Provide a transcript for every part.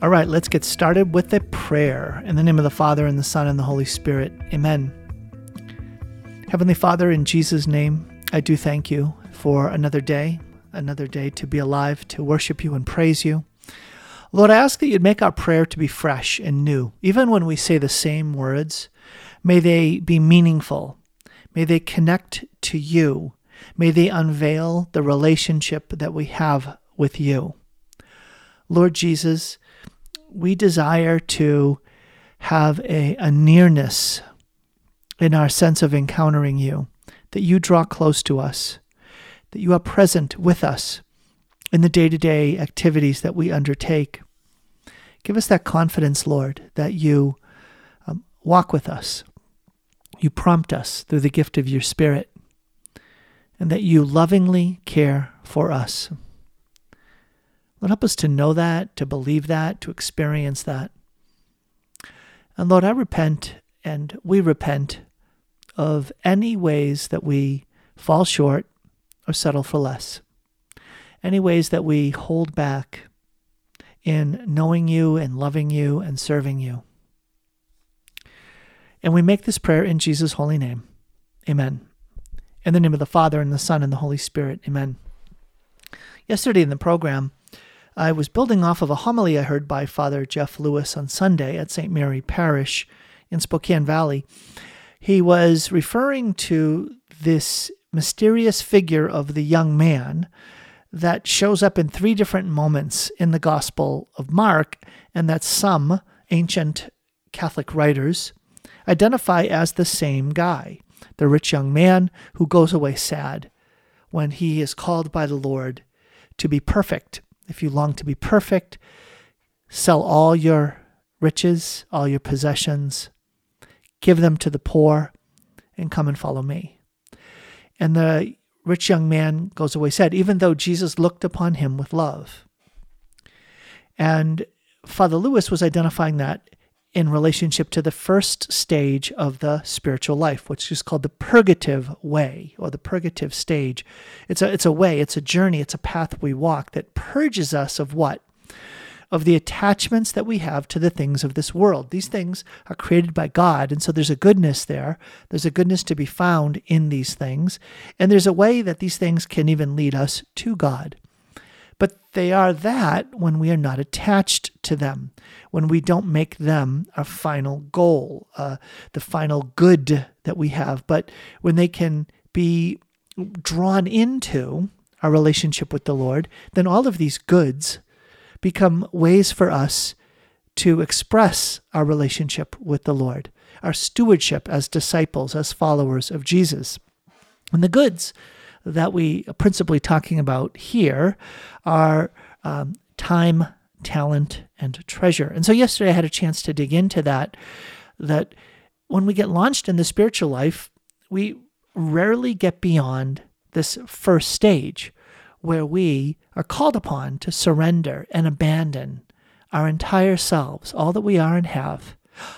All right, let's get started with a prayer. In the name of the Father, and the Son, and the Holy Spirit. Amen. Heavenly Father, in Jesus' name, I do thank you for another day, another day to be alive, to worship you and praise you. Lord, I ask that you'd make our prayer to be fresh and new. Even when we say the same words, may they be meaningful. May they connect to you. May they unveil the relationship that we have with you. Lord Jesus, we desire to have a, a nearness in our sense of encountering you, that you draw close to us, that you are present with us in the day to day activities that we undertake. Give us that confidence, Lord, that you um, walk with us, you prompt us through the gift of your Spirit, and that you lovingly care for us. Lord, help us to know that, to believe that, to experience that. And Lord, I repent and we repent of any ways that we fall short or settle for less, any ways that we hold back in knowing you and loving you and serving you. And we make this prayer in Jesus' holy name. Amen. In the name of the Father, and the Son, and the Holy Spirit. Amen. Yesterday in the program, I was building off of a homily I heard by Father Jeff Lewis on Sunday at St. Mary Parish in Spokane Valley. He was referring to this mysterious figure of the young man that shows up in three different moments in the Gospel of Mark, and that some ancient Catholic writers identify as the same guy the rich young man who goes away sad when he is called by the Lord to be perfect if you long to be perfect, sell all your riches, all your possessions, give them to the poor, and come and follow me. And the rich young man goes away sad, even though Jesus looked upon him with love. And Father Lewis was identifying that in relationship to the first stage of the spiritual life, which is called the purgative way or the purgative stage. It's a, it's a way, it's a journey, it's a path we walk that purges us of what? Of the attachments that we have to the things of this world. These things are created by God, and so there's a goodness there. There's a goodness to be found in these things, and there's a way that these things can even lead us to God. They are that when we are not attached to them, when we don't make them our final goal, uh, the final good that we have, but when they can be drawn into our relationship with the Lord, then all of these goods become ways for us to express our relationship with the Lord, our stewardship as disciples, as followers of Jesus. And the goods that we are principally talking about here are um, time, talent, and treasure. And so yesterday I had a chance to dig into that. That when we get launched in the spiritual life, we rarely get beyond this first stage where we are called upon to surrender and abandon our entire selves, all that we are and have.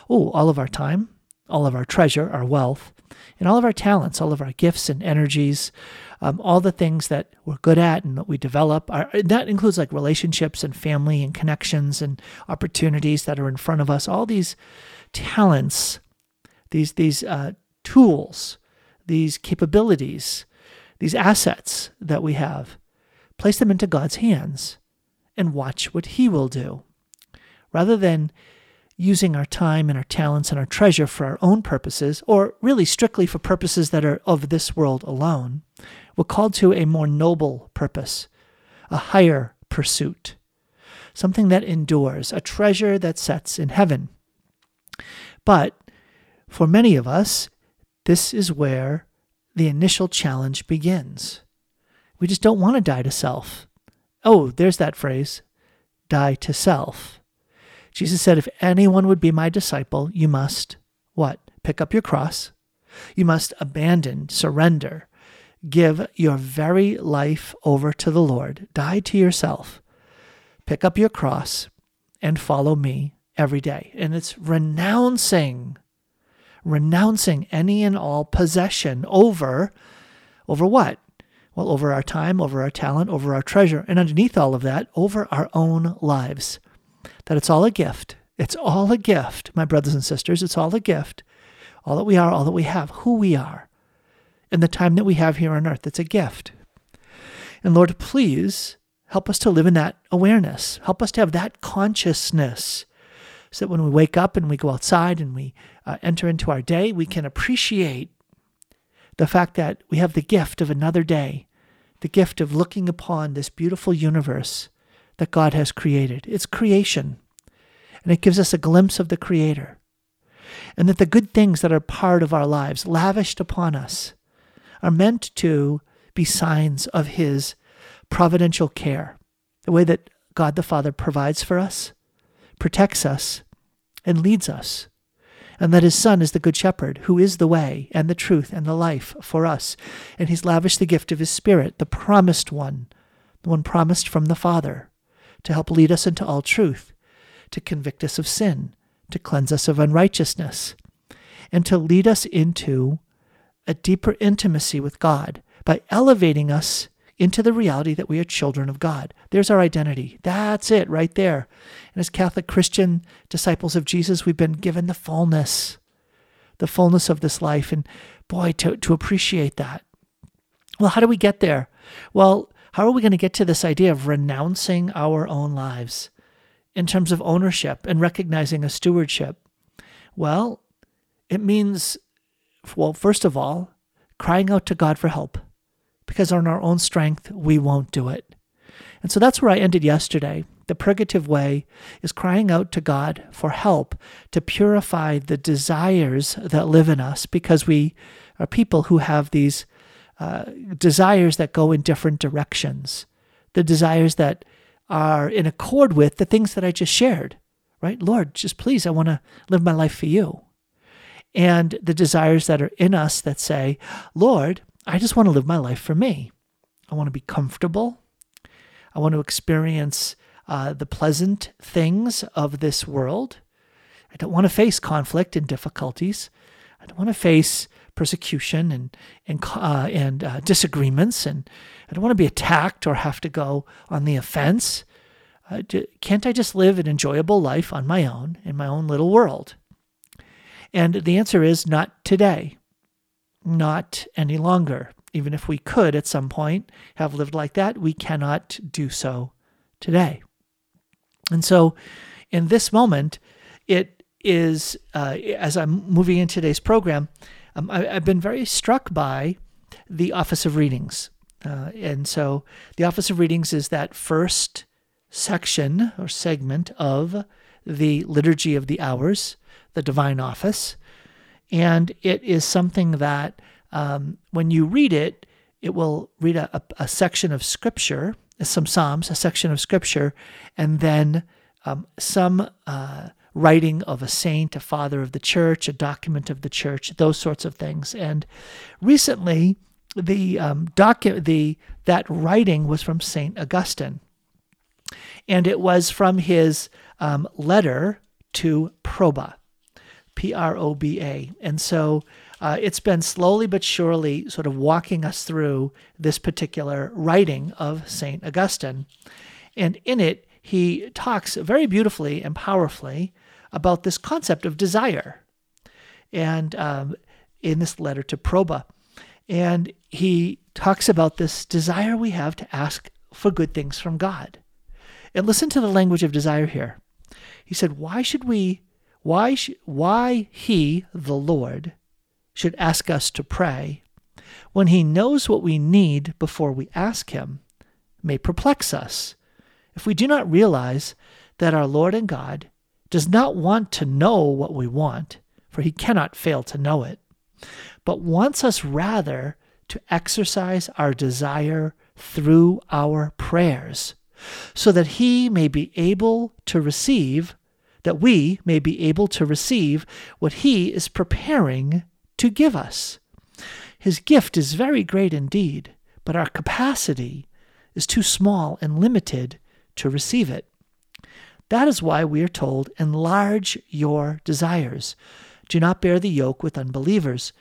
Oh, all of our time, all of our treasure, our wealth, and all of our talents, all of our gifts and energies, um, all the things that we're good at and that we develop. Are, that includes like relationships and family and connections and opportunities that are in front of us. All these talents, these these uh, tools, these capabilities, these assets that we have, place them into God's hands and watch what He will do, rather than using our time and our talents and our treasure for our own purposes, or really strictly for purposes that are of this world alone, we're called to a more noble purpose, a higher pursuit, something that endures, a treasure that sets in heaven. But for many of us, this is where the initial challenge begins. We just don't want to die to self. Oh, there's that phrase die to self. Jesus said, If anyone would be my disciple, you must what? Pick up your cross. You must abandon, surrender, give your very life over to the Lord, die to yourself, pick up your cross, and follow me every day. And it's renouncing, renouncing any and all possession over, over what? Well, over our time, over our talent, over our treasure, and underneath all of that, over our own lives that it's all a gift. It's all a gift, my brothers and sisters. It's all a gift. All that we are, all that we have, who we are, and the time that we have here on earth. It's a gift. And Lord, please help us to live in that awareness. Help us to have that consciousness so that when we wake up and we go outside and we uh, enter into our day, we can appreciate the fact that we have the gift of another day, the gift of looking upon this beautiful universe that God has created. It's creation, and it gives us a glimpse of the Creator. And that the good things that are part of our lives, lavished upon us, are meant to be signs of His providential care, the way that God the Father provides for us, protects us, and leads us. And that his Son is the Good Shepherd, who is the way and the truth and the life for us. And he's lavished the gift of his Spirit, the promised one, the one promised from the Father, to help lead us into all truth, to convict us of sin, to cleanse us of unrighteousness, and to lead us into a deeper intimacy with God by elevating us into the reality that we are children of God. There's our identity. That's it right there. And as Catholic Christian disciples of Jesus, we've been given the fullness, the fullness of this life. And boy, to, to appreciate that. Well, how do we get there? Well, how are we going to get to this idea of renouncing our own lives in terms of ownership and recognizing a stewardship? Well, it means, well, first of all, crying out to God for help because on our own strength, we won't do it. And so that's where I ended yesterday. The purgative way is crying out to God for help to purify the desires that live in us because we are people who have these uh, desires that go in different directions, the desires that are in accord with the things that I just shared, right? Lord, just please, I want to live my life for you. And the desires that are in us that say, Lord, I just want to live my life for me. I want to be comfortable. I want to experience uh, the pleasant things of this world. I don't want to face conflict and difficulties. I don't want to face persecution and and uh, and uh, disagreements, and I don't want to be attacked or have to go on the offense. Uh, can't I just live an enjoyable life on my own in my own little world? And the answer is not today not any longer. Even if we could at some point have lived like that, we cannot do so today. And so, in this moment, it is, uh, as I'm moving in today's program, um, I, have been very struck by the Office of Readings. Uh, and so, the Office of Readings is that first section or segment of the Liturgy of the Hours, the Divine Office. And it is something that um, when you read it, it will read a, a, a, section of scripture, some Psalms, a section of scripture, and then um, some uh, writing of a saint, a father of the church, a document of the church, those sorts of things. And recently, the um, docu- the that writing was from Saint Augustine, and it was from his um, letter to Proba. P R O B A. And so uh, it's been slowly but surely sort of walking us through this particular writing of St. Augustine. And in it, he talks very beautifully and powerfully about this concept of desire. And um, in this letter to Proba, and he talks about this desire we have to ask for good things from God. And listen to the language of desire here. He said, Why should we why, sh- why he, the Lord, should ask us to pray when he knows what we need before we ask him may perplex us if we do not realize that our Lord and God does not want to know what we want, for he cannot fail to know it, but wants us rather to exercise our desire through our prayers, so that he may be able to receive that we may be able to receive what He is preparing to give us. His gift is very great indeed, but our capacity is too small and limited to receive it. That is why we are told, Enlarge your desires. Do not bear the yoke with unbelievers.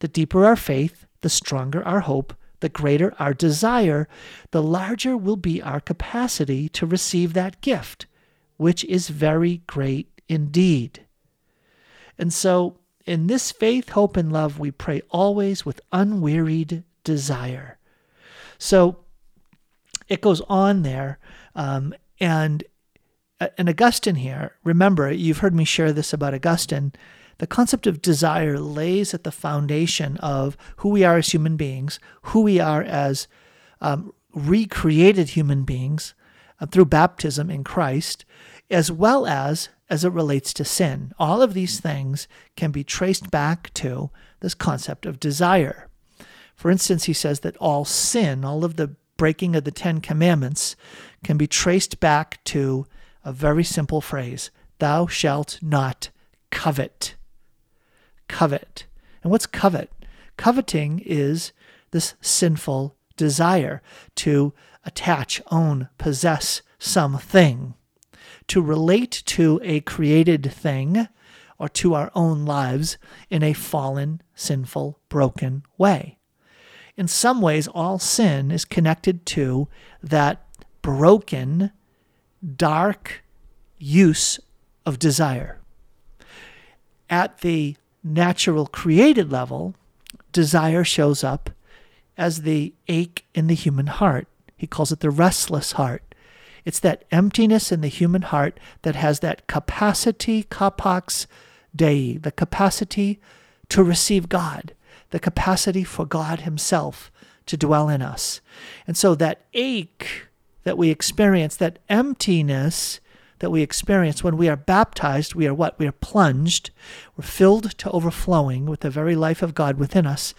The deeper our faith, the stronger our hope, the greater our desire, the larger will be our capacity to receive that gift which is very great indeed. And so, in this faith, hope, and love, we pray always with unwearied desire. So, it goes on there. Um, and and Augustine here, remember, you've heard me share this about Augustine. The concept of desire lays at the foundation of who we are as human beings, who we are as um, recreated human beings uh, through baptism in Christ, as well as as it relates to sin. All of these things can be traced back to this concept of desire. For instance, he says that all sin, all of the breaking of the Ten Commandments, can be traced back to a very simple phrase Thou shalt not covet. Covet. And what's covet? Coveting is this sinful desire to attach, own, possess something, to relate to a created thing or to our own lives in a fallen, sinful, broken way. In some ways, all sin is connected to that broken dark use of desire. At the natural created level, desire shows up as the ache in the human heart. He calls it the restless heart. It's that emptiness in the human heart that has that capacity, capax Dei, the capacity to receive God, the capacity for God Himself to dwell in us. And so that ache that we experience, that emptiness that we experience when we are baptized, we are what? We are plunged, we're filled to overflowing with the very life of God within us,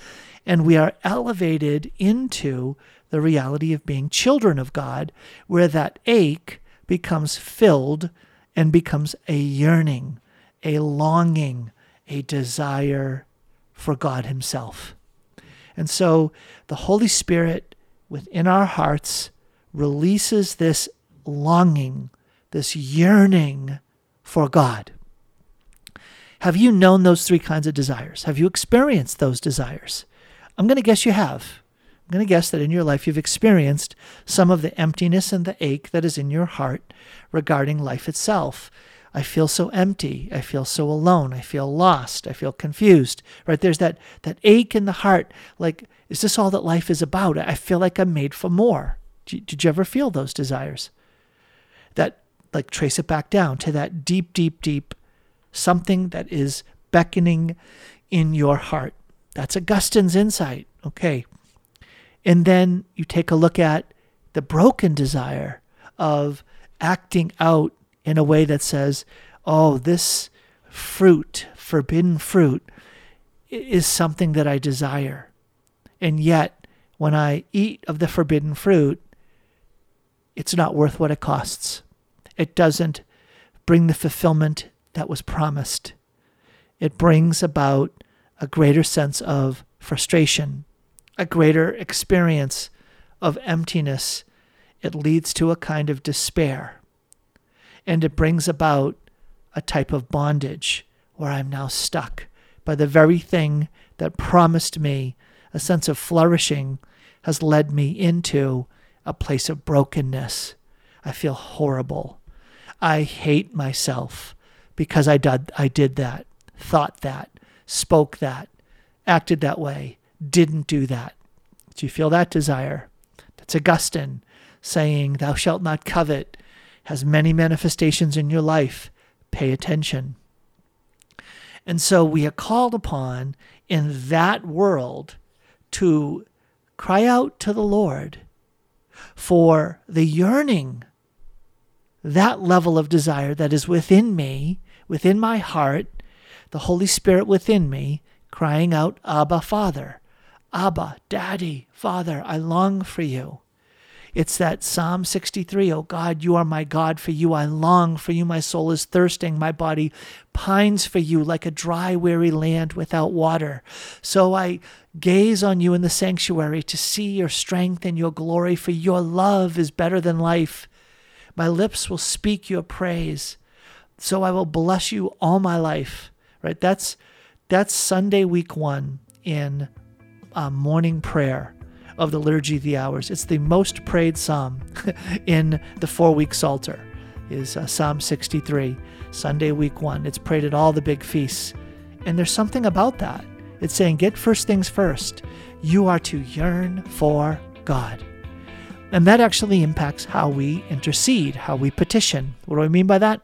and we are elevated into the reality of being children of God, where that ache becomes filled and becomes a yearning, a longing, a desire for God Himself. And so the Holy Spirit within our hearts releases this longing, this yearning for God. Have you known those three kinds of desires? Have you experienced those desires? I'm going to guess you have. I'm going to guess that in your life you've experienced some of the emptiness and the ache that is in your heart regarding life itself. I feel so empty. I feel so alone. I feel lost. I feel confused. Right? There's that that ache in the heart like is this all that life is about? I feel like I'm made for more. Did you ever feel those desires? That, like, trace it back down to that deep, deep, deep something that is beckoning in your heart. That's Augustine's insight. Okay. And then you take a look at the broken desire of acting out in a way that says, oh, this fruit, forbidden fruit, is something that I desire. And yet, when I eat of the forbidden fruit, it's not worth what it costs. It doesn't bring the fulfillment that was promised. It brings about a greater sense of frustration, a greater experience of emptiness. It leads to a kind of despair. And it brings about a type of bondage where I'm now stuck by the very thing that promised me a sense of flourishing has led me into a place of brokenness. I feel horrible. I hate myself because I did, I did that, thought that, spoke that, acted that way, didn't do that. Do you feel that desire? That's Augustine saying, Thou shalt not covet, has many manifestations in your life. Pay attention. And so we are called upon in that world to cry out to the Lord for the yearning, that level of desire that is within me, within my heart, the Holy Spirit within me, crying out, Abba, Father, Abba, Daddy, Father, I long for you. It's that Psalm 63, oh God, you are my God, for you I long, for you my soul is thirsting, my body pines for you like a dry, weary land without water. So I gaze on you in the sanctuary to see your strength and your glory, for your love is better than life. My lips will speak your praise. So I will bless you all my life. Right? That's that's Sunday week one in uh, morning prayer of the Liturgy of the Hours. It's the most prayed psalm in the four week Psalter. is uh, Psalm 63, Sunday week one. It's prayed at all the big feasts. And there's something about that. It's saying, get first things first. You are to yearn for God. And that actually impacts how we intercede, how we petition. What do I mean by that?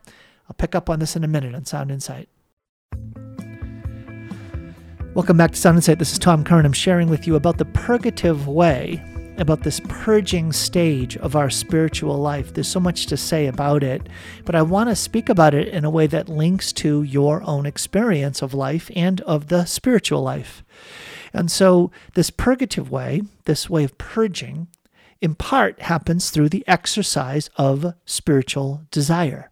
I'll pick up on this in a minute on Sound Insight. Welcome back to Sound Insight. This is Tom Curran. I'm sharing with you about the purgative way, about this purging stage of our spiritual life. There's so much to say about it, but I want to speak about it in a way that links to your own experience of life and of the spiritual life. And so, this purgative way, this way of purging, in part happens through the exercise of spiritual desire.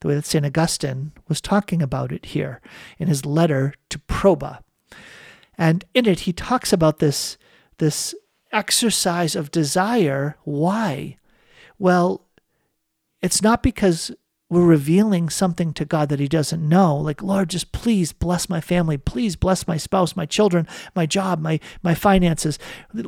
The way that St. Augustine was talking about it here in his letter to Proba. And in it, he talks about this, this exercise of desire. Why? Well, it's not because we're revealing something to God that He doesn't know. Like, Lord, just please bless my family. Please bless my spouse, my children, my job, my, my finances.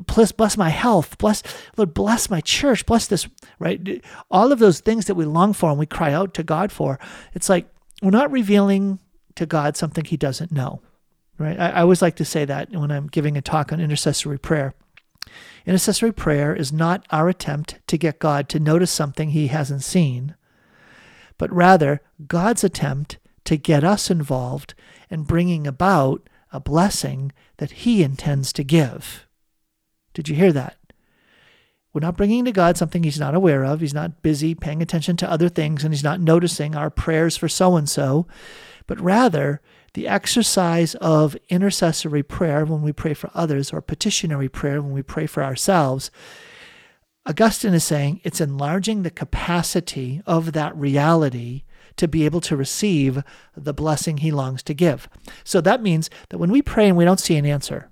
Please bless my health. Bless, Lord, bless my church. Bless this, right? All of those things that we long for and we cry out to God for. It's like we're not revealing to God something He doesn't know, right? I, I always like to say that when I'm giving a talk on intercessory prayer. Intercessory prayer is not our attempt to get God to notice something He hasn't seen but rather God's attempt to get us involved in bringing about a blessing that He intends to give. Did you hear that? We're not bringing to God something He's not aware of. He's not busy paying attention to other things and He's not noticing our prayers for so and so, but rather the exercise of intercessory prayer when we pray for others or petitionary prayer when we pray for ourselves Augustine is saying it's enlarging the capacity of that reality to be able to receive the blessing he longs to give. So that means that when we pray and we don't see an answer,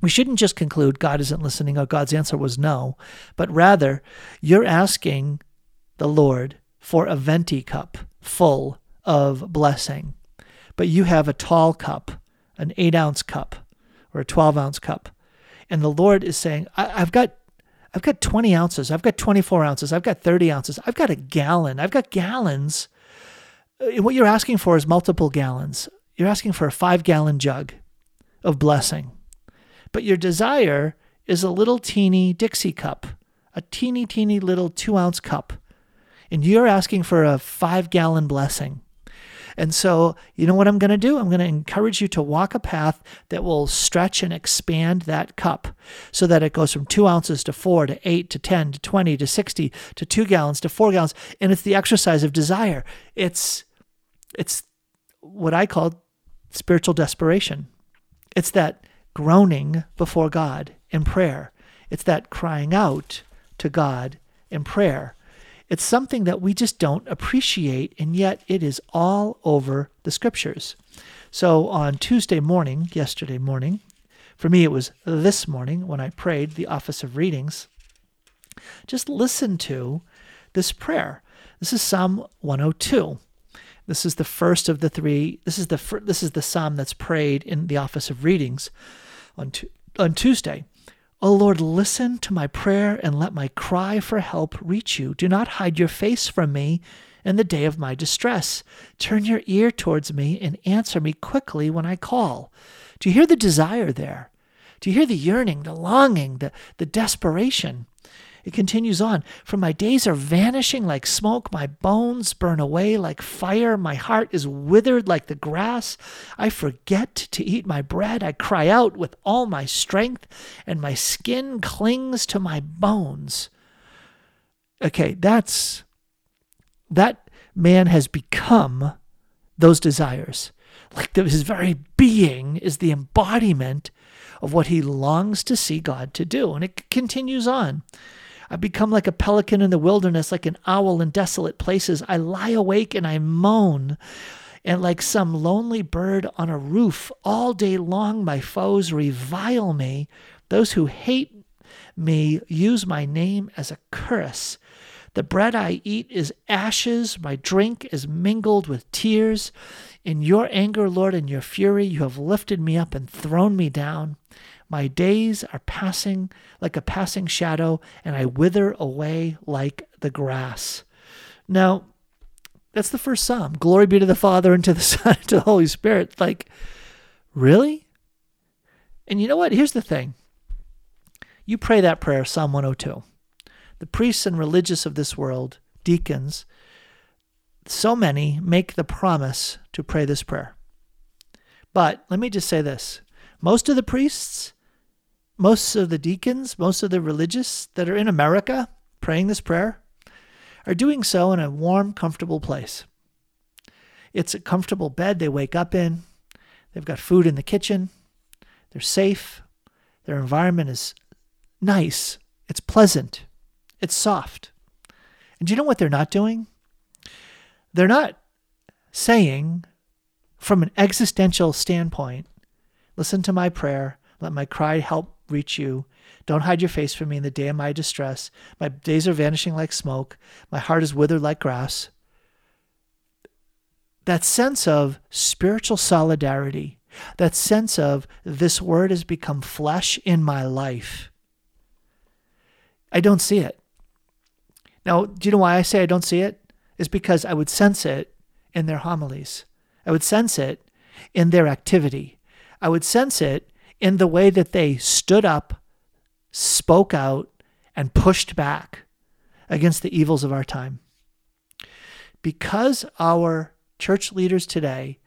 we shouldn't just conclude God isn't listening or God's answer was no, but rather you're asking the Lord for a venti cup full of blessing. But you have a tall cup, an eight ounce cup, or a 12 ounce cup. And the Lord is saying, I- have got I've got 20 ounces. I've got 24 ounces. I've got 30 ounces. I've got a gallon. I've got gallons. Uh, what you're asking for is multiple gallons. You're asking for a five gallon jug of blessing. But your desire is a little teeny Dixie cup, a teeny, teeny little two ounce cup. And you're asking for a five gallon blessing. And so, you know what I'm going to do? I'm going to encourage you to walk a path that will stretch and expand that cup so that it goes from two ounces to four to eight to 10 to 20 to 60 to two gallons to four gallons. And it's the exercise of desire. It's, it's what I call spiritual desperation. It's that groaning before God in prayer. It's that crying out to God in prayer. It's something that we just don't appreciate, and yet it is all over the scriptures. So on Tuesday morning, yesterday morning, for me it was this morning when I prayed the office of readings, just listen to this prayer. This is Psalm 102. This is the first of the three. This is the this is the psalm that's prayed in the office of readings on on Tuesday. O Lord, listen to my prayer and let my cry for help reach you. Do not hide your face from me in the day of my distress. Turn your ear towards me and answer me quickly when I call. Do you hear the desire there? Do you hear the yearning, the longing, the, the desperation? It continues on For my days are vanishing like smoke, my bones burn away like fire, my heart is withered like the grass. I forget to eat my bread, I cry out with all my strength, and my skin clings to my bones. Okay, that's that man has become those desires. Like his very being is the embodiment of what he longs to see God to do. And it continues on. I become like a pelican in the wilderness, like an owl in desolate places. I lie awake and I moan. And like some lonely bird on a roof, all day long my foes revile me. Those who hate me use my name as a curse. The bread I eat is ashes, my drink is mingled with tears. In your anger, Lord, in your fury, you have lifted me up and thrown me down. My days are passing like a passing shadow, and I wither away like the grass. Now, That's the first psalm. Glory be to the Father and to the Son and to the Holy Spirit. Like, really? And you know what? Here's the thing. You pray that prayer, Psalm 102. The priests and religious of this world, deacons, so many make the promise to pray this prayer. But let me just say this most of the priests, most of the deacons, most of the religious that are in America praying this prayer are doing so in a warm, comfortable place. It's a comfortable bed they wake up in. They've got food in the kitchen. They're safe. Their environment is nice. It's pleasant. It's soft. And do you know what they're not doing? They're not saying, from an existential standpoint, listen to my prayer, let my cry help reach you. Don't hide your face from me in the day of my distress. My days are vanishing like smoke. My heart is withered like grass. That sense of spiritual solidarity, that sense of this word has become flesh in my life, I don't see it. Now, do you know why I say I don't see it? Is because I would sense it in their homilies. I would sense it in their activity. I would sense it in the way that they stood up, spoke out, and pushed back against the evils of our time. Because our church leaders today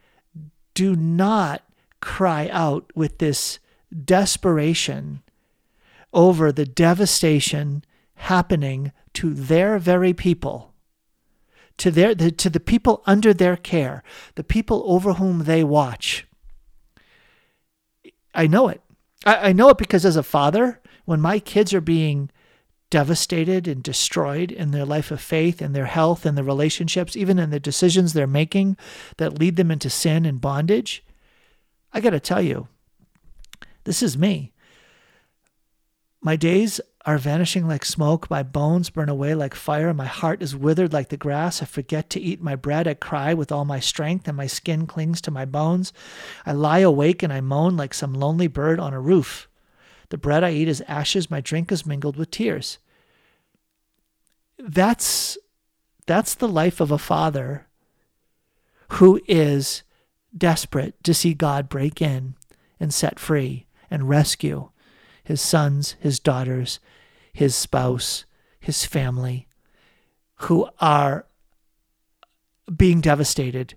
do not cry out with this desperation over the devastation happening to their very people, to their the, to the people under their care, the people over whom they watch. I know it. I, I know it because as a father, when my kids are being devastated and destroyed in their life of faith and their health and their relationships, even in the decisions they're making that lead them into sin and bondage, I got to tell you, this is me. My days are vanishing like smoke. My bones burn away like fire. My heart is withered like the grass. I forget to eat my bread. I cry with all my strength, and my skin clings to my bones. I lie awake and I moan like some lonely bird on a roof. The bread I eat is ashes. My drink is mingled with tears. That's that's the life of a father who is desperate to see God break in and set free and rescue his sons, his daughters, his spouse, his family, who are being devastated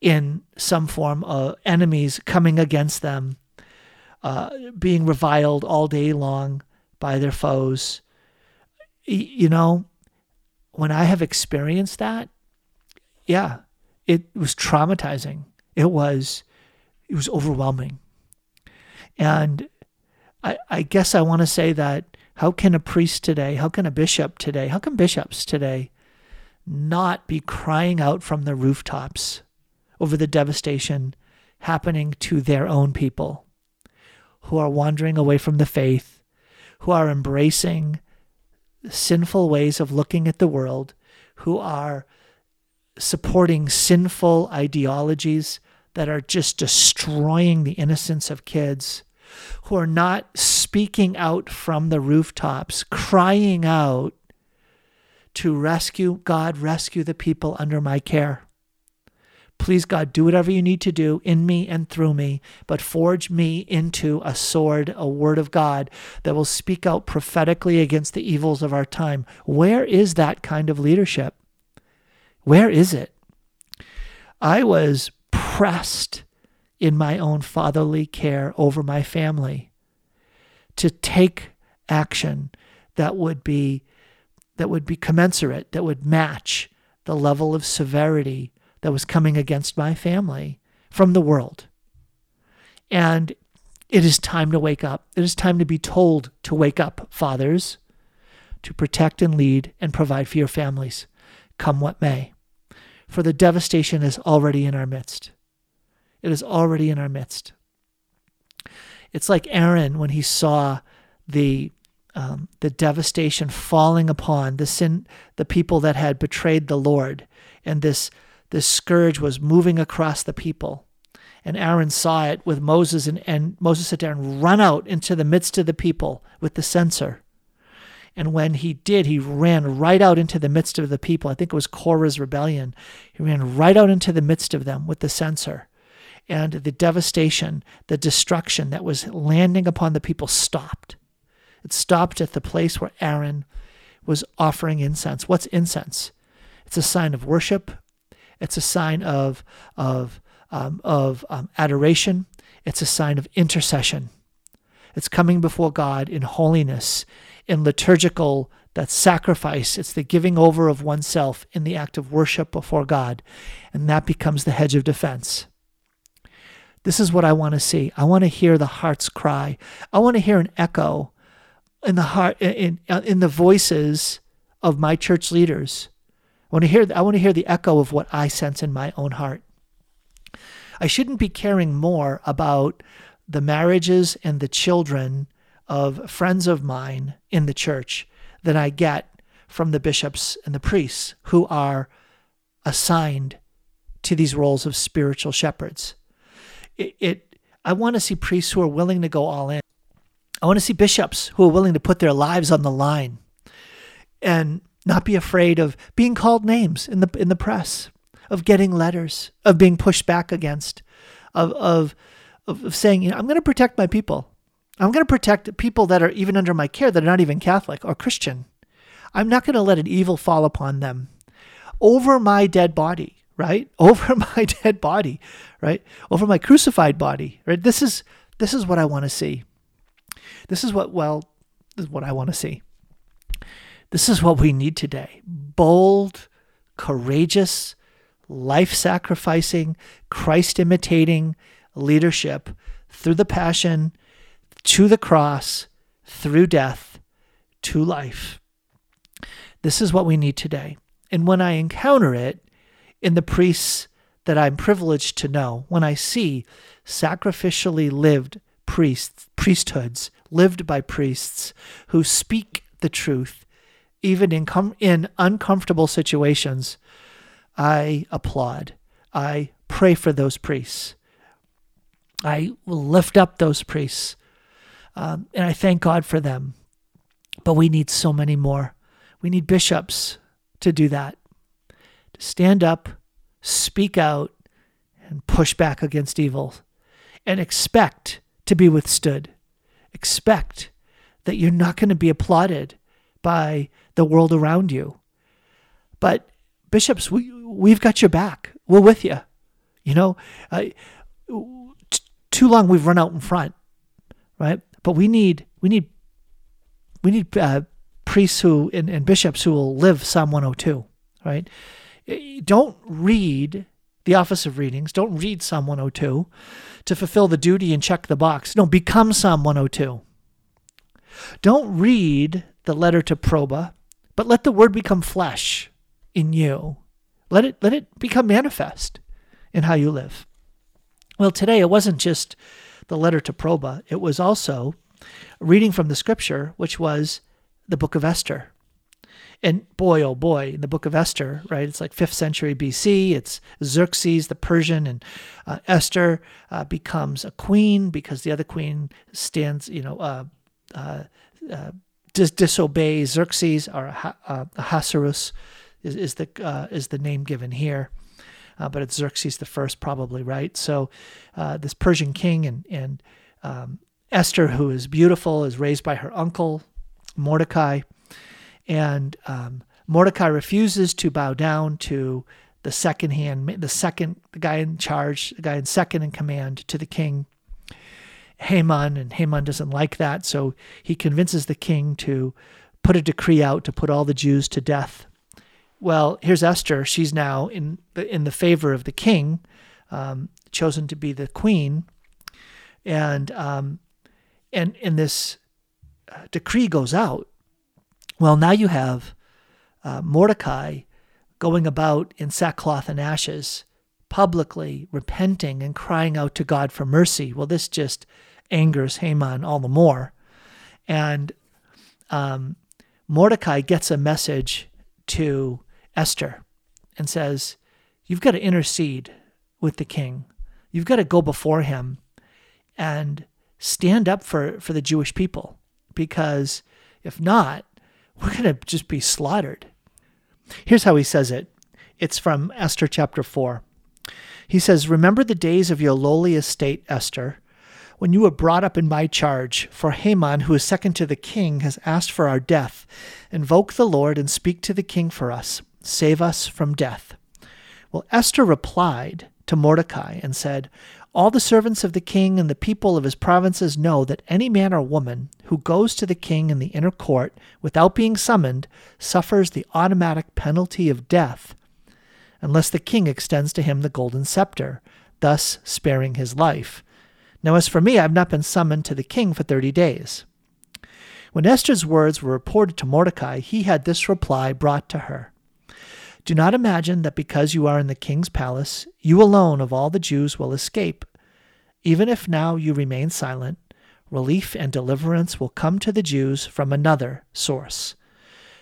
in some form of enemies coming against them, uh, being reviled all day long by their foes. You know, when I have experienced that, yeah, it was traumatizing. It was, it was overwhelming. And I, I guess I want to say that how can a priest today, how can a bishop today, how can bishops today not be crying out from the rooftops over the devastation happening to their own people who are wandering away from the faith, who are embracing sinful ways of looking at the world, who are supporting sinful ideologies that are just destroying the innocence of kids who are not speaking out from the rooftops, crying out to rescue, God, rescue the people under my care. Please, God, do whatever you need to do in me and through me, but forge me into a sword, a word of God that will speak out prophetically against the evils of our time. Where is that kind of leadership? Where is it? I was pressed in my own fatherly care over my family to take action that would be that would be commensurate that would match the level of severity that was coming against my family from the world. And it is time to wake up. It is time to be told to wake up fathers to protect and lead and provide for your families come what may. For the devastation is already in our midst it is already in our midst. It's like Aaron when he saw the um, the devastation falling upon the sin, the people that had betrayed the Lord, and this this scourge was moving across the people. And Aaron saw it with Moses, and, and Moses said to Aaron, "Run out into the midst of the people with the censer." And when he did, he ran right out into the midst of the people. I think it was Korah's rebellion. He ran right out into the midst of them with the censer. And the devastation, the destruction that was landing upon the people stopped. It stopped at the place where Aaron was offering incense. What's incense? It's a sign of worship. It's a sign of of um, of um, adoration. It's a sign of intercession. It's coming before God in holiness, in liturgical that sacrifice. It's the giving over of oneself in the act of worship before God, and that becomes the hedge of defense. This is what I want to see. I want to hear the heart's cry. I want to hear an echo in the heart in uh, in the voices of my church leaders. I want to hear I want to hear the echo of what I sense in my own heart. I shouldn't be caring more about the marriages and the children of friends of mine in the church than I get from the bishops and the priests who are assigned to these roles of spiritual shepherds. It, it I want to see priests who are willing to go all in. I want to see bishops who are willing to put their lives on the line and not be afraid of being called names in the in the press of getting letters, of being pushed back against, of of of, saying, you know, I'm going to protect my people. I'm going to protect people that are even under my care that are not even Catholic or Christian. I'm not going to let an evil fall upon them over my dead body, right? Over my dead body, right? Over my crucified body, right? This is this is what I want to see. This is what well, this is what I want to see. This is what we need today. Bold, courageous, life sacrificing, Christ imitating leadership through the passion, to the cross, through death, to life. This is what we need today. And when I encounter it in the priests that I'm privileged to know, when I see sacrificially lived priests, priesthoods, lived by priests who speak the truth, even in, com- in uncomfortable situations, I applaud. I pray for those priests. I will lift up those priests. Um, and I thank God for them. But we need so many more. We need bishops to do that, stand up, speak out, and push back against evil, and expect to be withstood. Expect that you're not going to be applauded by the world around you. But bishops, we, we've got your back. We're with you. You know, uh, t- too long we've run out in front, right? But we need we need we need uh, priests who and, and bishops who will live Psalm 102, right? Eh, don't read the office of readings. Don't read Psalm 102 to fulfill the duty and check the box. No, become Psalm 102. Don't read the letter to Proba, but let the word become flesh in you let it let it become manifest in how you live. Well, today it wasn't just the letter to Proba, it was also reading from the scripture, which was the book of Esther. And boy, oh boy, in the book of Esther, right? It's like 5th century BC. It's Xerxes, the Persian, and uh, Esther uh, becomes a queen because the other queen stands, you know, uh, uh, uh dis- disobeys Xerxes or Ahasuerus is, is the uh, is the name given here. Uh, but it's Xerxes the first, probably right. So uh, this Persian king and and um, Esther, who is beautiful, is raised by her uncle Mordecai, and um, Mordecai refuses to bow down to the second hand, the second, the guy in charge, the guy in second in command to the king, Haman, and Haman doesn't like that, so he convinces the king to put a decree out to put all the Jews to death well, here's Esther. She's now in the, in the favor of the king, um, chosen to be the queen, and um, and and this uh, decree goes out. Well, now you have uh, Mordecai going about in sackcloth and ashes, publicly repenting and crying out to God for mercy. Well, this just angers Haman all the more, and um, Mordecai gets a message to Esther and says, You've got to intercede with the king. You've got to go before him and stand up for, for the Jewish people. Because if not, we're going to just be slaughtered. Here's how he says it it's from Esther chapter 4. He says, Remember the days of your lowly estate, Esther, when you were brought up in my charge. For Haman, who is second to the king, has asked for our death. Invoke the Lord and speak to the king for us. Save us from death. Well, Esther replied to Mordecai and said, All the servants of the king and the people of his provinces know that any man or woman who goes to the king in the inner court without being summoned suffers the automatic penalty of death unless the king extends to him the golden scepter, thus sparing his life. Now, as for me, I have not been summoned to the king for thirty days. When Esther's words were reported to Mordecai, he had this reply brought to her Do not imagine that because you are in the king's palace, you alone of all the Jews will escape. Even if now you remain silent, relief and deliverance will come to the Jews from another source.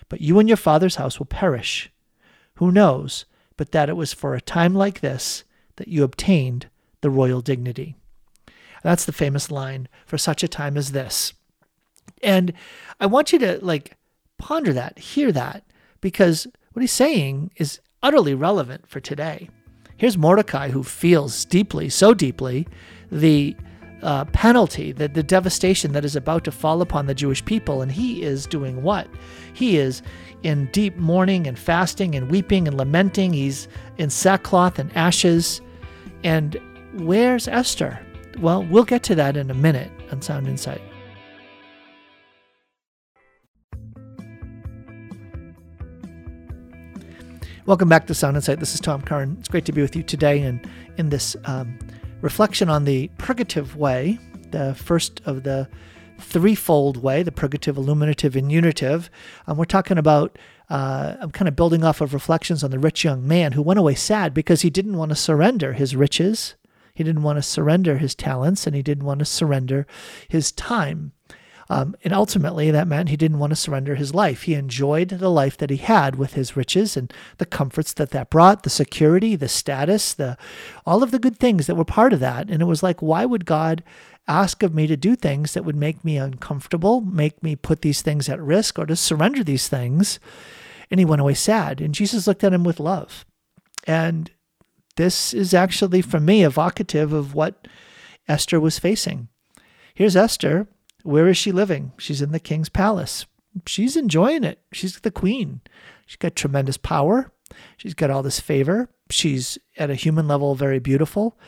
But you and your father's house will perish. Who knows? but that it was for a time like this that you obtained the royal dignity. That's the famous line for such a time as this. And I want you to like ponder that, hear that, because what he's saying is utterly relevant for today. Here's Mordecai who feels deeply, so deeply, the uh, penalty, the, the devastation that is about to fall upon the Jewish people. And he is doing what? He is in deep mourning and fasting and weeping and lamenting. He's in sackcloth and ashes. And where's Esther? Well, we'll get to that in a minute on Sound Insight. Welcome back to Sound Insight. This is Tom Curran. It's great to be with you today and in this um, reflection on the purgative way, the first of the threefold way the purgative, illuminative, and unitive. Um, we're talking about, uh, I'm kind of building off of reflections on the rich young man who went away sad because he didn't want to surrender his riches, he didn't want to surrender his talents, and he didn't want to surrender his time. Um, and ultimately, that meant he didn't want to surrender his life. He enjoyed the life that he had with his riches and the comforts that that brought, the security, the status, the all of the good things that were part of that. And it was like, why would God ask of me to do things that would make me uncomfortable, make me put these things at risk, or to surrender these things? And he went away sad. And Jesus looked at him with love. And this is actually, for me, evocative of what Esther was facing. Here's Esther where is she living? She's in the king's palace. She's enjoying it. She's the queen. She's got tremendous power. She's got all this favor. She's at a human level very beautiful.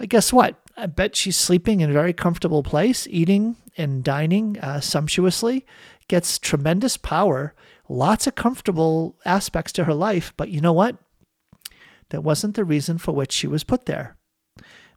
Uh, guess what? I bet she's sleeping in a very comfortable place, eating and dining uh, sumptuously, gets tremendous power, lots of comfortable aspects to her life. But you know what? That wasn't the reason for which she was put there.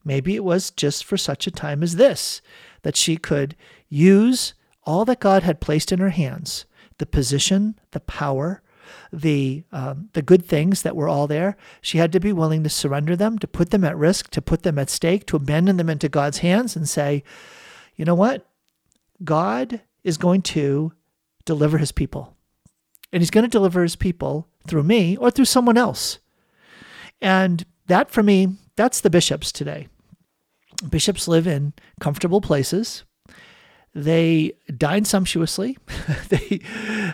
Maybe it was just for such a time as this that she could use all that God had placed in her hands the position, the power, the um, the good things that were all there. She had to be willing to surrender them, to put them at risk, to put them at stake, to abandon them into God's hands and say, you know what? God is going to deliver his people. And he's going to deliver his people through me or through someone else. And that for me, that's the bishops today. Bishops live in comfortable places. They dine sumptuously, they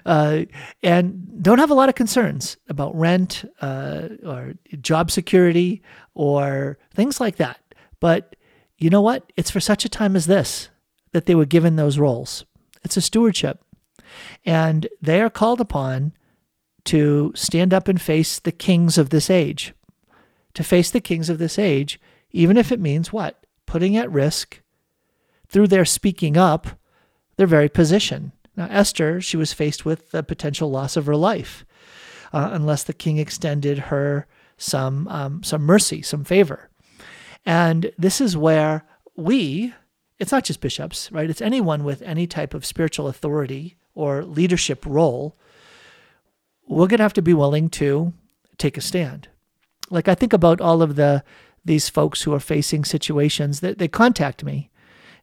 uh, and don't have a lot of concerns about rent uh, or job security or things like that. But you know what? It's for such a time as this that they were given those roles. It's a stewardship, and they are called upon to stand up and face the kings of this age. To face the kings of this age, even if it means what? Putting at risk through their speaking up their very position. Now, Esther, she was faced with the potential loss of her life uh, unless the king extended her some, um, some mercy, some favor. And this is where we, it's not just bishops, right? It's anyone with any type of spiritual authority or leadership role. We're going to have to be willing to take a stand. Like I think about all of the these folks who are facing situations that they contact me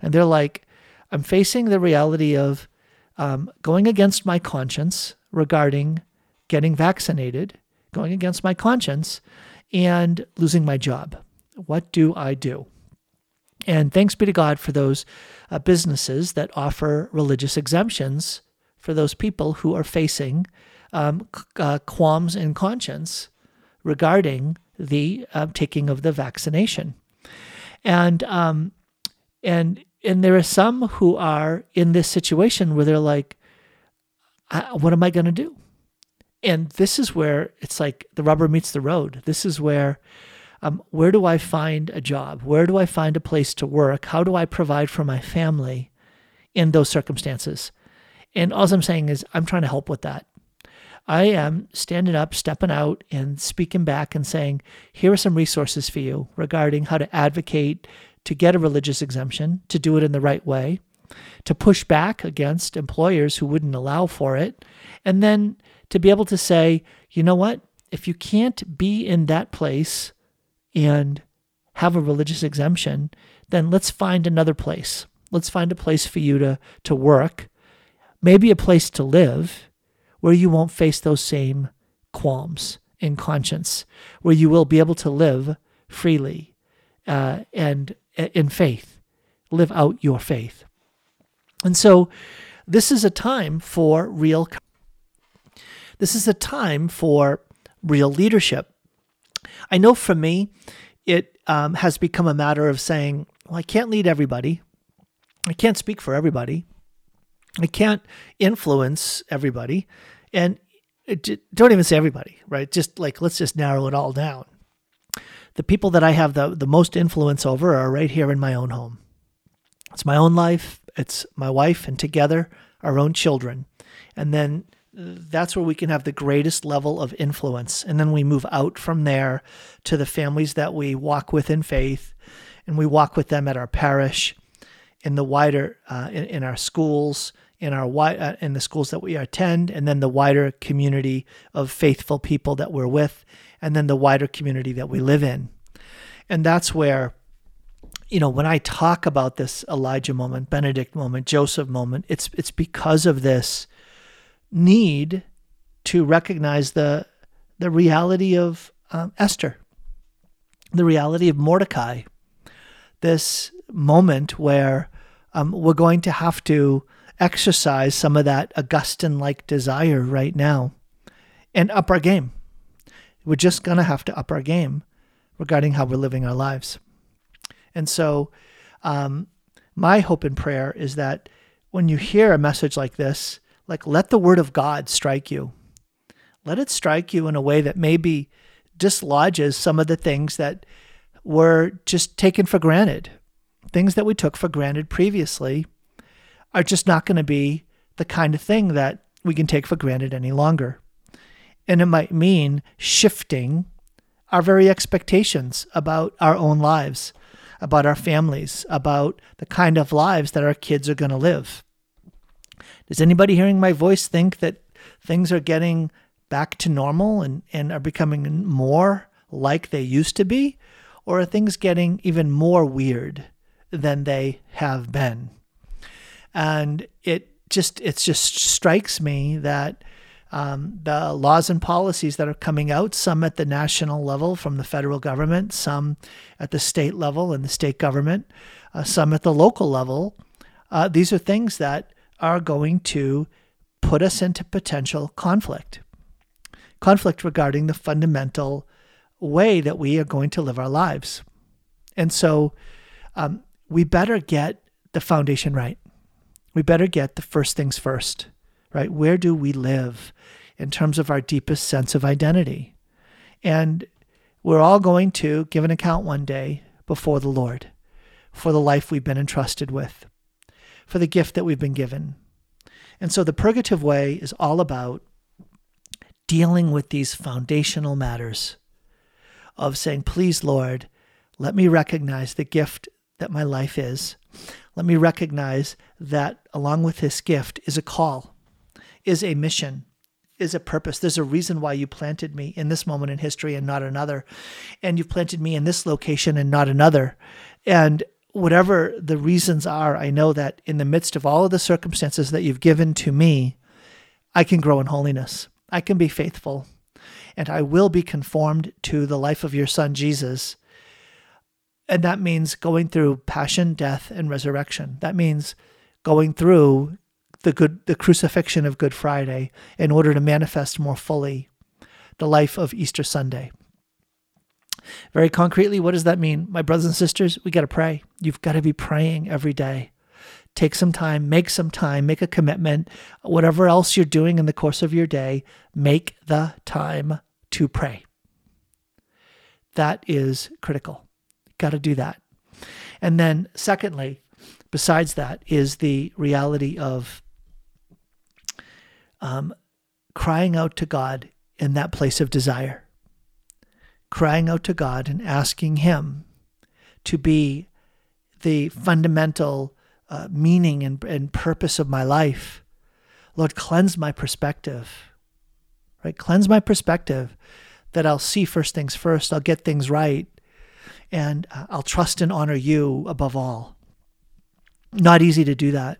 and they're like, I'm facing the reality of um, going against my conscience regarding getting vaccinated, going against my conscience, and losing my job. What do I do? And thanks be to God for those uh, businesses that offer religious exemptions for those people who are facing um, uh, qualms in conscience regarding the uh, taking of the vaccination. And um, and and there are some who are in this situation where they're like, "What am I going to do?" And this is where it's like the rubber meets the road. This is where um, where do I find a job? Where do I find a place to work? How do I provide for my family in those circumstances? And all I'm saying is, I'm trying to help with that. I am standing up, stepping out, and speaking back and saying, here are some resources for you regarding how to advocate to get a religious exemption, to do it in the right way, to push back against employers who wouldn't allow for it, and then to be able to say, you know what? If you can't be in that place and have a religious exemption, then let's find another place. Let's find a place for you to, to work, maybe a place to live where you won't face those same qualms in conscience, where you will be able to live freely uh, and uh, in faith, live out your faith. And so, this is a time for real. This is a time for real leadership. I know for me, it um, has become a matter of saying, well, I can't lead everybody. I can't speak for everybody. I can't influence everybody. And it, don't even say everybody, right? Just like, let's just narrow it all down. The people that I have the, the most influence over are right here in my own home. It's my own life, it's my wife, and together, our own children. And then uh, that's where we can have the greatest level of influence. And then we move out from there to the families that we walk with in faith, and we walk with them at our parish, in the wider, uh, in, in, our schools, in our uh, in the schools that we attend, and then the wider community of faithful people that we're with, and then the wider community that we live in. And that's where, you know, when I talk about this Elijah moment, Benedict moment, Joseph moment, it's it's because of this need to recognize the the reality of um, Esther, the reality of Mordecai, this moment where um, we're going to have to exercise some of that Augustine like desire right now and up our game. We're just going to have to up our game regarding how we're living our lives. And so, um, my hope and prayer is that when you hear a message like this, like let the word of God strike you. Let it strike you in a way that maybe dislodges some of the things that were just taken for granted, things that we took for granted previously are just not going to be the kind of thing that we can take for granted any longer. And it might mean shifting our very expectations about our own lives, about our families, about the kind of lives that our kids are going to live. Does anybody hearing my voice think that things are getting back to normal and, and are becoming more like they used to be? Or are things getting even more weird than they have been? and it just it just strikes me that um, the laws and policies that are coming out, some at the national level from the federal government, some at the state level and the state government, uh, some at the local level, uh, these are things that are going to put us into potential conflict. Conflict regarding the fundamental way that we are going to live our lives. And so um, we better get the foundation right we better get the first things first, right? Where do we live in terms of our deepest sense of identity? And we're all going to give an account one day before the Lord for the life we've been entrusted with, for the gift that we've been given. And so the purgative way is all about dealing with these foundational matters of saying, Please, Lord, let me recognize the gift that my life is. Let me recognize that along with this gift is a call, is a mission, is a purpose. There's a reason why you planted me in this moment in history and not another. And you've planted me in this location and not another. And whatever the reasons are, I know that in the midst of all of the circumstances that you've given to me, I can grow in holiness. I can be faithful. And I will be conformed to the life of your son, Jesus, and that means going through passion, death, and resurrection. That means going through the good the crucifixion of Good Friday in order to manifest more fully the life of Easter Sunday. Very concretely, what does that mean? My brothers and sisters, we got to pray. You've got to be praying every day. Take some time, make some time, make a commitment. Whatever else you're doing in the course of your day, make the time to pray. That is critical. Got to do that. And then, secondly, besides that, is the reality of um, crying out to God in that place of desire, crying out to God and asking Him to be the fundamental uh, meaning and, and purpose of my life. Lord, cleanse my perspective, right? Cleanse my perspective that I'll see first things first, I'll get things right, and uh, I'll trust and honor you above all. Not easy to do that.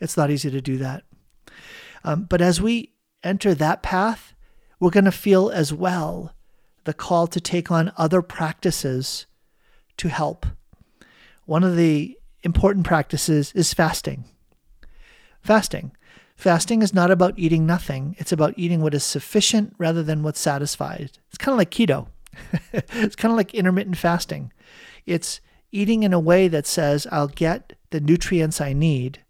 It's not easy to do that. Um, but as we enter that path, we're going to feel as well the call to take on other practices to help. One of the important practices is fasting. Fasting. Fasting is not about eating nothing, it's about eating what is sufficient rather than what's satisfied. It's kind of like keto, it's kind of like intermittent fasting. It's eating in a way that says, I'll get the nutrients I need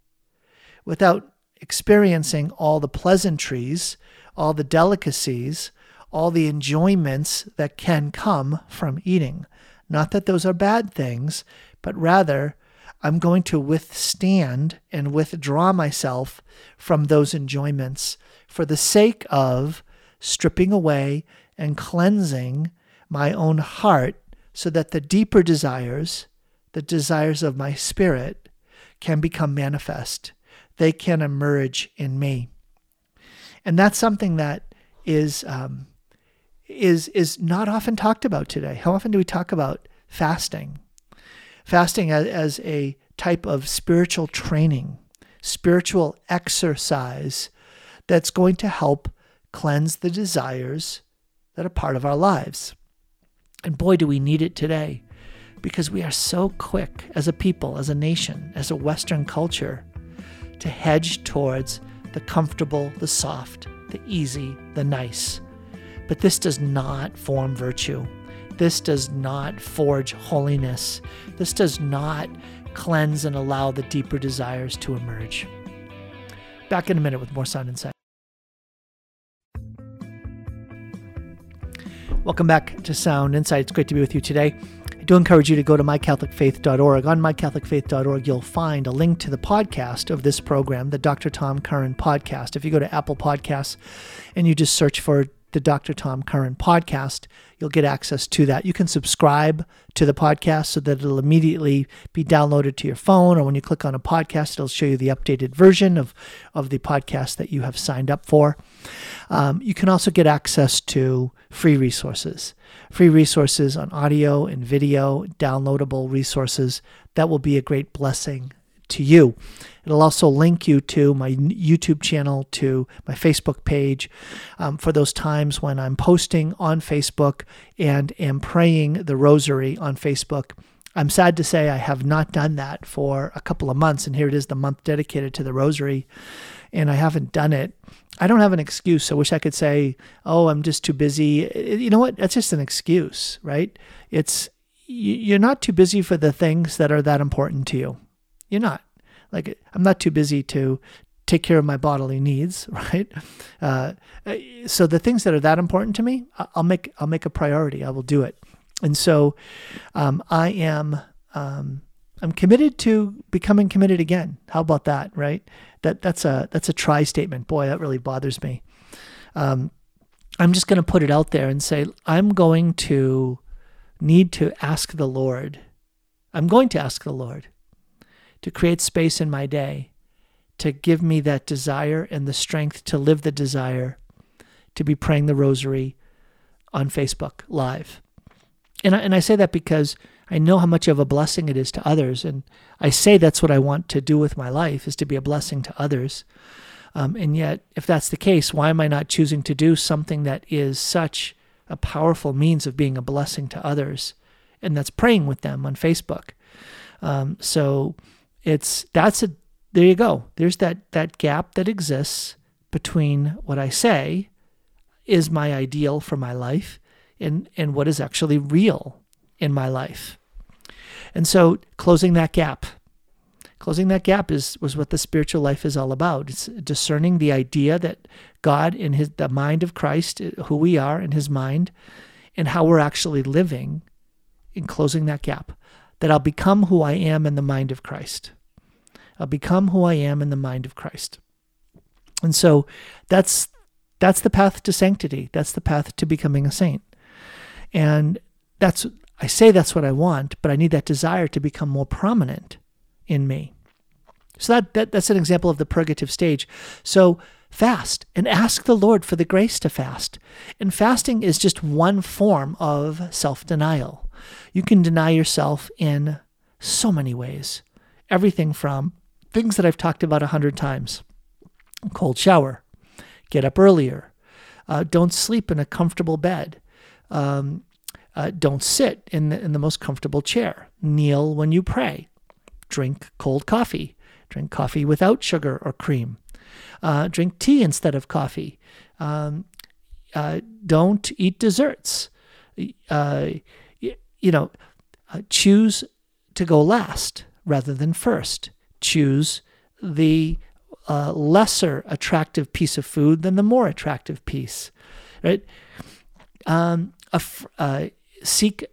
without experiencing all the pleasantries, all the delicacies, all the enjoyments that can come from eating. Not that those are bad things, but rather I'm going to withstand and withdraw myself from those enjoyments for the sake of stripping away and cleansing my own heart so that the deeper desires, the desires of my spirit, can become manifest. They can emerge in me. And that's something that is um, is is not often talked about today. How often do we talk about fasting? fasting as, as a type of spiritual training, spiritual exercise that's going to help cleanse the desires that are part of our lives. And boy, do we need it today because we are so quick as a people, as a nation, as a Western culture to hedge towards the comfortable, the soft, the easy, the nice. But this does not form virtue. This does not forge holiness. This does not cleanse and allow the deeper desires to emerge. Back in a minute with more Sound Insight. Welcome back to Sound Insight. It's great to be with you today. I do encourage you to go to mycatholicfaith.org. On mycatholicfaith.org, you'll find a link to the podcast of this program, the Dr. Tom Curran podcast. If you go to Apple Podcasts and you just search for the Dr. Tom Curran podcast, you'll get access to that. You can subscribe to the podcast so that it'll immediately be downloaded to your phone, or when you click on a podcast, it'll show you the updated version of, of the podcast that you have signed up for. Um, you can also get access to free resources, free resources on audio and video, downloadable resources that will be a great blessing to you. It'll also link you to my YouTube channel, to my Facebook page um, for those times when I'm posting on Facebook and am praying the rosary on Facebook. I'm sad to say I have not done that for a couple of months, and here it is the month dedicated to the rosary, and I haven't done it. I don't have an excuse. I wish I could say, oh, I'm just too busy. You know what? That's just an excuse, right? It's you're not too busy for the things that are that important to you. You're not. Like I'm not too busy to take care of my bodily needs, right? Uh, so the things that are that important to me, I'll make I'll make a priority. I will do it. And so um, I am um, I'm committed to becoming committed again. How about that, right? That that's a that's a try statement. Boy, that really bothers me. Um, I'm just going to put it out there and say I'm going to need to ask the Lord. I'm going to ask the Lord to create space in my day, to give me that desire and the strength to live the desire to be praying the rosary on Facebook Live. And I, and I say that because I know how much of a blessing it is to others. And I say that's what I want to do with my life is to be a blessing to others. Um, and yet, if that's the case, why am I not choosing to do something that is such a powerful means of being a blessing to others? And that's praying with them on Facebook. Um, so it's that's a there you go. There's that that gap that exists between what I say is my ideal for my life and and what is actually real in my life. And so closing that gap closing that gap is was what the spiritual life is all about. It's discerning the idea that God in his the mind of Christ, who we are in his mind, and how we're actually living in closing that gap. That I'll become who I am in the mind of Christ. I'll become who I am in the mind of Christ. And so that's that's the path to sanctity. That's the path to becoming a saint. And that's I say that's what I want, but I need that desire to become more prominent in me. So that, that that's an example of the purgative stage. So fast and ask the Lord for the grace to fast. And fasting is just one form of self-denial. You can deny yourself in so many ways. Everything from things that I've talked about a hundred times. Cold shower, get up earlier, uh, don't sleep in a comfortable bed. Um, uh, don't sit in the, in the most comfortable chair. Kneel when you pray. Drink cold coffee. Drink coffee without sugar or cream. Uh, drink tea instead of coffee. Um, uh, don't eat desserts. You know, uh, choose to go last rather than first. Choose the uh, lesser attractive piece of food than the more attractive piece, right? Um, uh, seek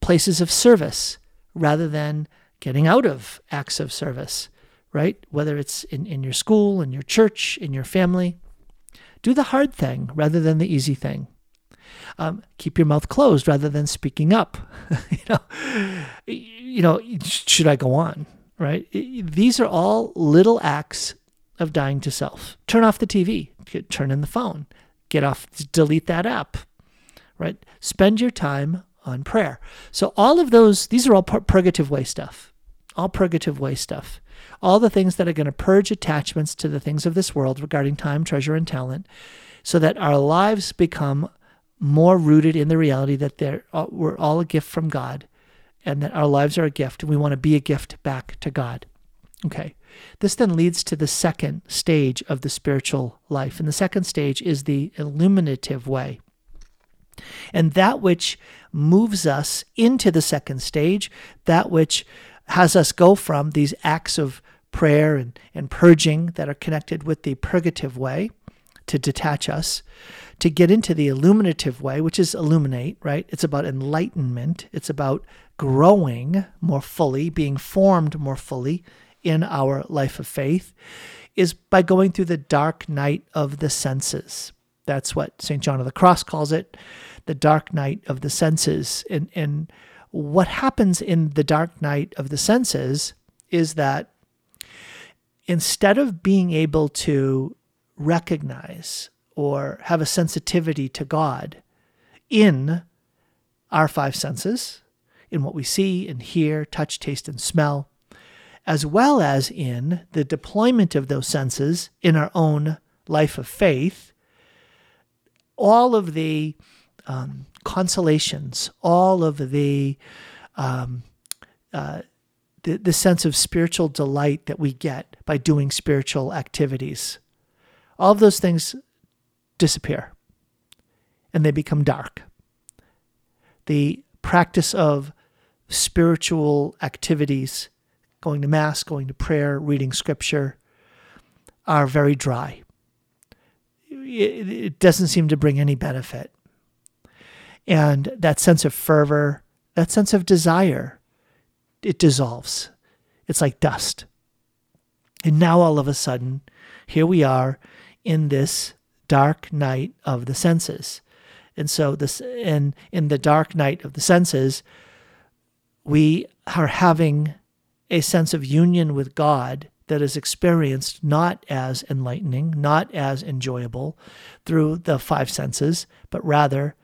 places of service rather than getting out of acts of service, right? Whether it's in, in your school, in your church, in your family. Do the hard thing rather than the easy thing. Um, keep your mouth closed rather than speaking up. you know, you know, should I go on? Right? These are all little acts of dying to self. Turn off the TV. Turn in the phone. Get off. Delete that app. Right? Spend your time on prayer. So all of those, these are all purgative way stuff. All purgative way stuff. All the things that are going to purge attachments to the things of this world regarding time, treasure, and talent, so that our lives become more rooted in the reality that they're, uh, we're all a gift from God and that our lives are a gift and we want to be a gift back to God. Okay. This then leads to the second stage of the spiritual life. And the second stage is the illuminative way. And that which moves us into the second stage, that which has us go from these acts of prayer and, and purging that are connected with the purgative way to detach us, to get into the illuminative way, which is illuminate, right? It's about enlightenment. It's about growing more fully, being formed more fully in our life of faith, is by going through the dark night of the senses. That's what St. John of the Cross calls it, the dark night of the senses. And, and what happens in the dark night of the senses is that instead of being able to recognize or have a sensitivity to God in our five senses, in what we see and hear, touch, taste, and smell, as well as in the deployment of those senses in our own life of faith, all of the um, consolations, all of the, um, uh, the the sense of spiritual delight that we get by doing spiritual activities, all of those things disappear, and they become dark. The practice of spiritual activities, going to mass, going to prayer, reading scripture, are very dry it doesn't seem to bring any benefit. And that sense of fervor, that sense of desire, it dissolves. It's like dust. And now all of a sudden, here we are in this dark night of the senses. And so this and in the dark night of the senses, we are having a sense of union with God that is experienced not as enlightening, not as enjoyable through the five senses, but rather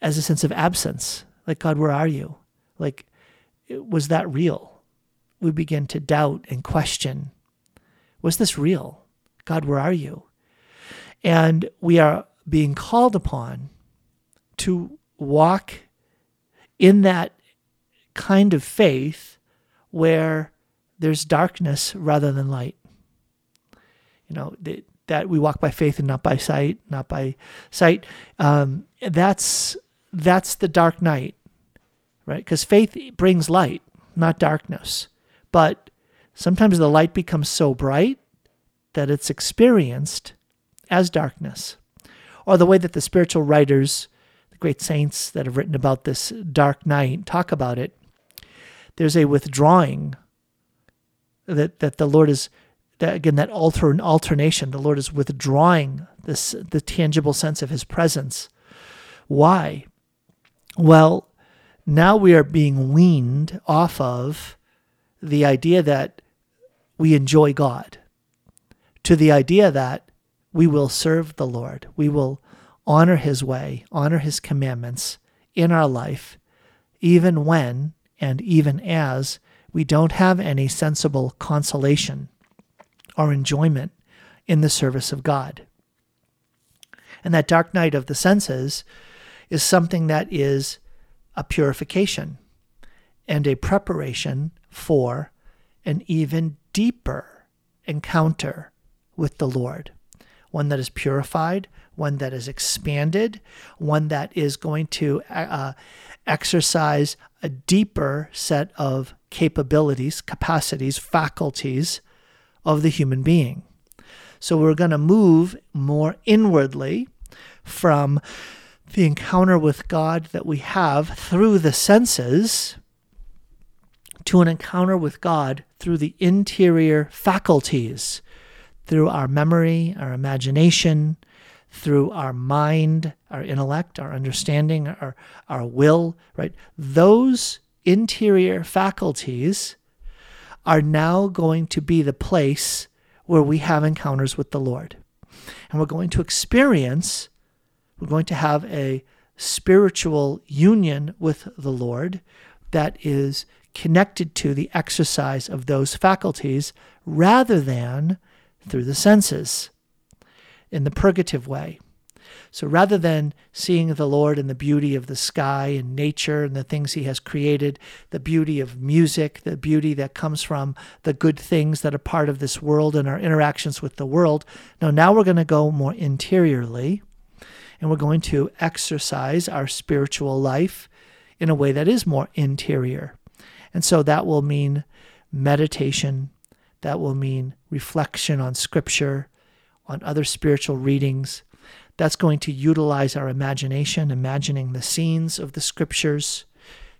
as a sense of absence. Like, God, where are you? Like, was that real? We begin to doubt and question was this real? God, where are you? And we are being called upon to walk in that kind of faith where there's darkness rather than light. You know, that we walk by faith and not by sight, not by sight. Um, that's that's the dark night, right? Because faith brings light, not darkness. But sometimes the light becomes so bright that it's experienced as darkness. Or the way that the spiritual writers, the great saints that have written about this dark night, talk about it. There's a withdrawing that, that the Lord is that again that alter alternation the lord is withdrawing this the tangible sense of his presence why well now we are being weaned off of the idea that we enjoy god to the idea that we will serve the lord we will honor his way honor his commandments in our life even when and even as we don't have any sensible consolation or enjoyment in the service of God. And that dark night of the senses is something that is a purification and a preparation for an even deeper encounter with the Lord. One that is purified, one that is expanded, one that is going to uh, exercise a deeper set of capabilities, capacities, faculties of the human being. So we're going to move more inwardly from the encounter with God that we have through the senses to an encounter with God through the interior faculties, through our memory, our imagination, through our mind, our intellect, our understanding, our, our will, right? Those interior faculties are now going to be the place where we have encounters with the Lord. And we're going to experience, we're going to have a spiritual union with the Lord that is connected to the exercise of those faculties rather than through the senses in the purgative way. So rather than seeing the Lord in the beauty of the sky and nature and the things He has created, the beauty of music, the beauty that comes from the good things that are part of this world and our interactions with the world, no, now we're going to go more interiorly and we're going to exercise our spiritual life in a way that is more interior. And so that will mean meditation, that will mean reflection on scripture, on other spiritual readings that's going to utilize our imagination, imagining the scenes of the scriptures,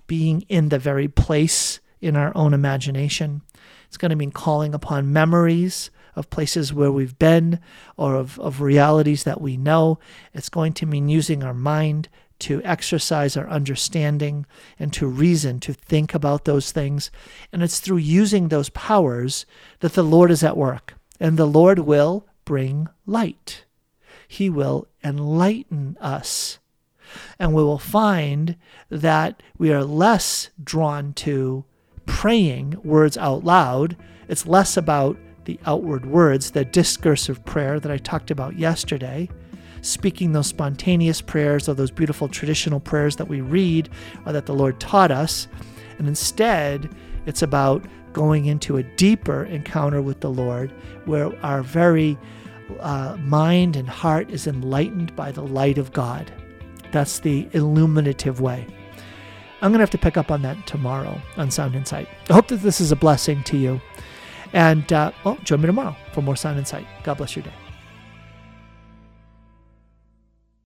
being in the very place in our own imagination. It's going to mean calling upon memories of places where we've been or of, of realities that we know. It's going to mean using our mind to exercise our understanding and to reason, to think about those things. And it's through using those powers that the Lord is at work. And the Lord will bring light. He will enlighten us. And we will find that we are less drawn to praying words out loud. It's less about the outward words, the discursive prayer that I talked about yesterday, speaking those spontaneous prayers or those beautiful traditional prayers that we read or that the Lord taught us. And instead, it's about going into a deeper encounter with the Lord where our very uh, mind and heart is enlightened by the light of God. That's the illuminative way. I'm going to have to pick up on that tomorrow on Sound Insight. I hope that this is a blessing to you. And uh, well, join me tomorrow for more Sound Insight. God bless your day.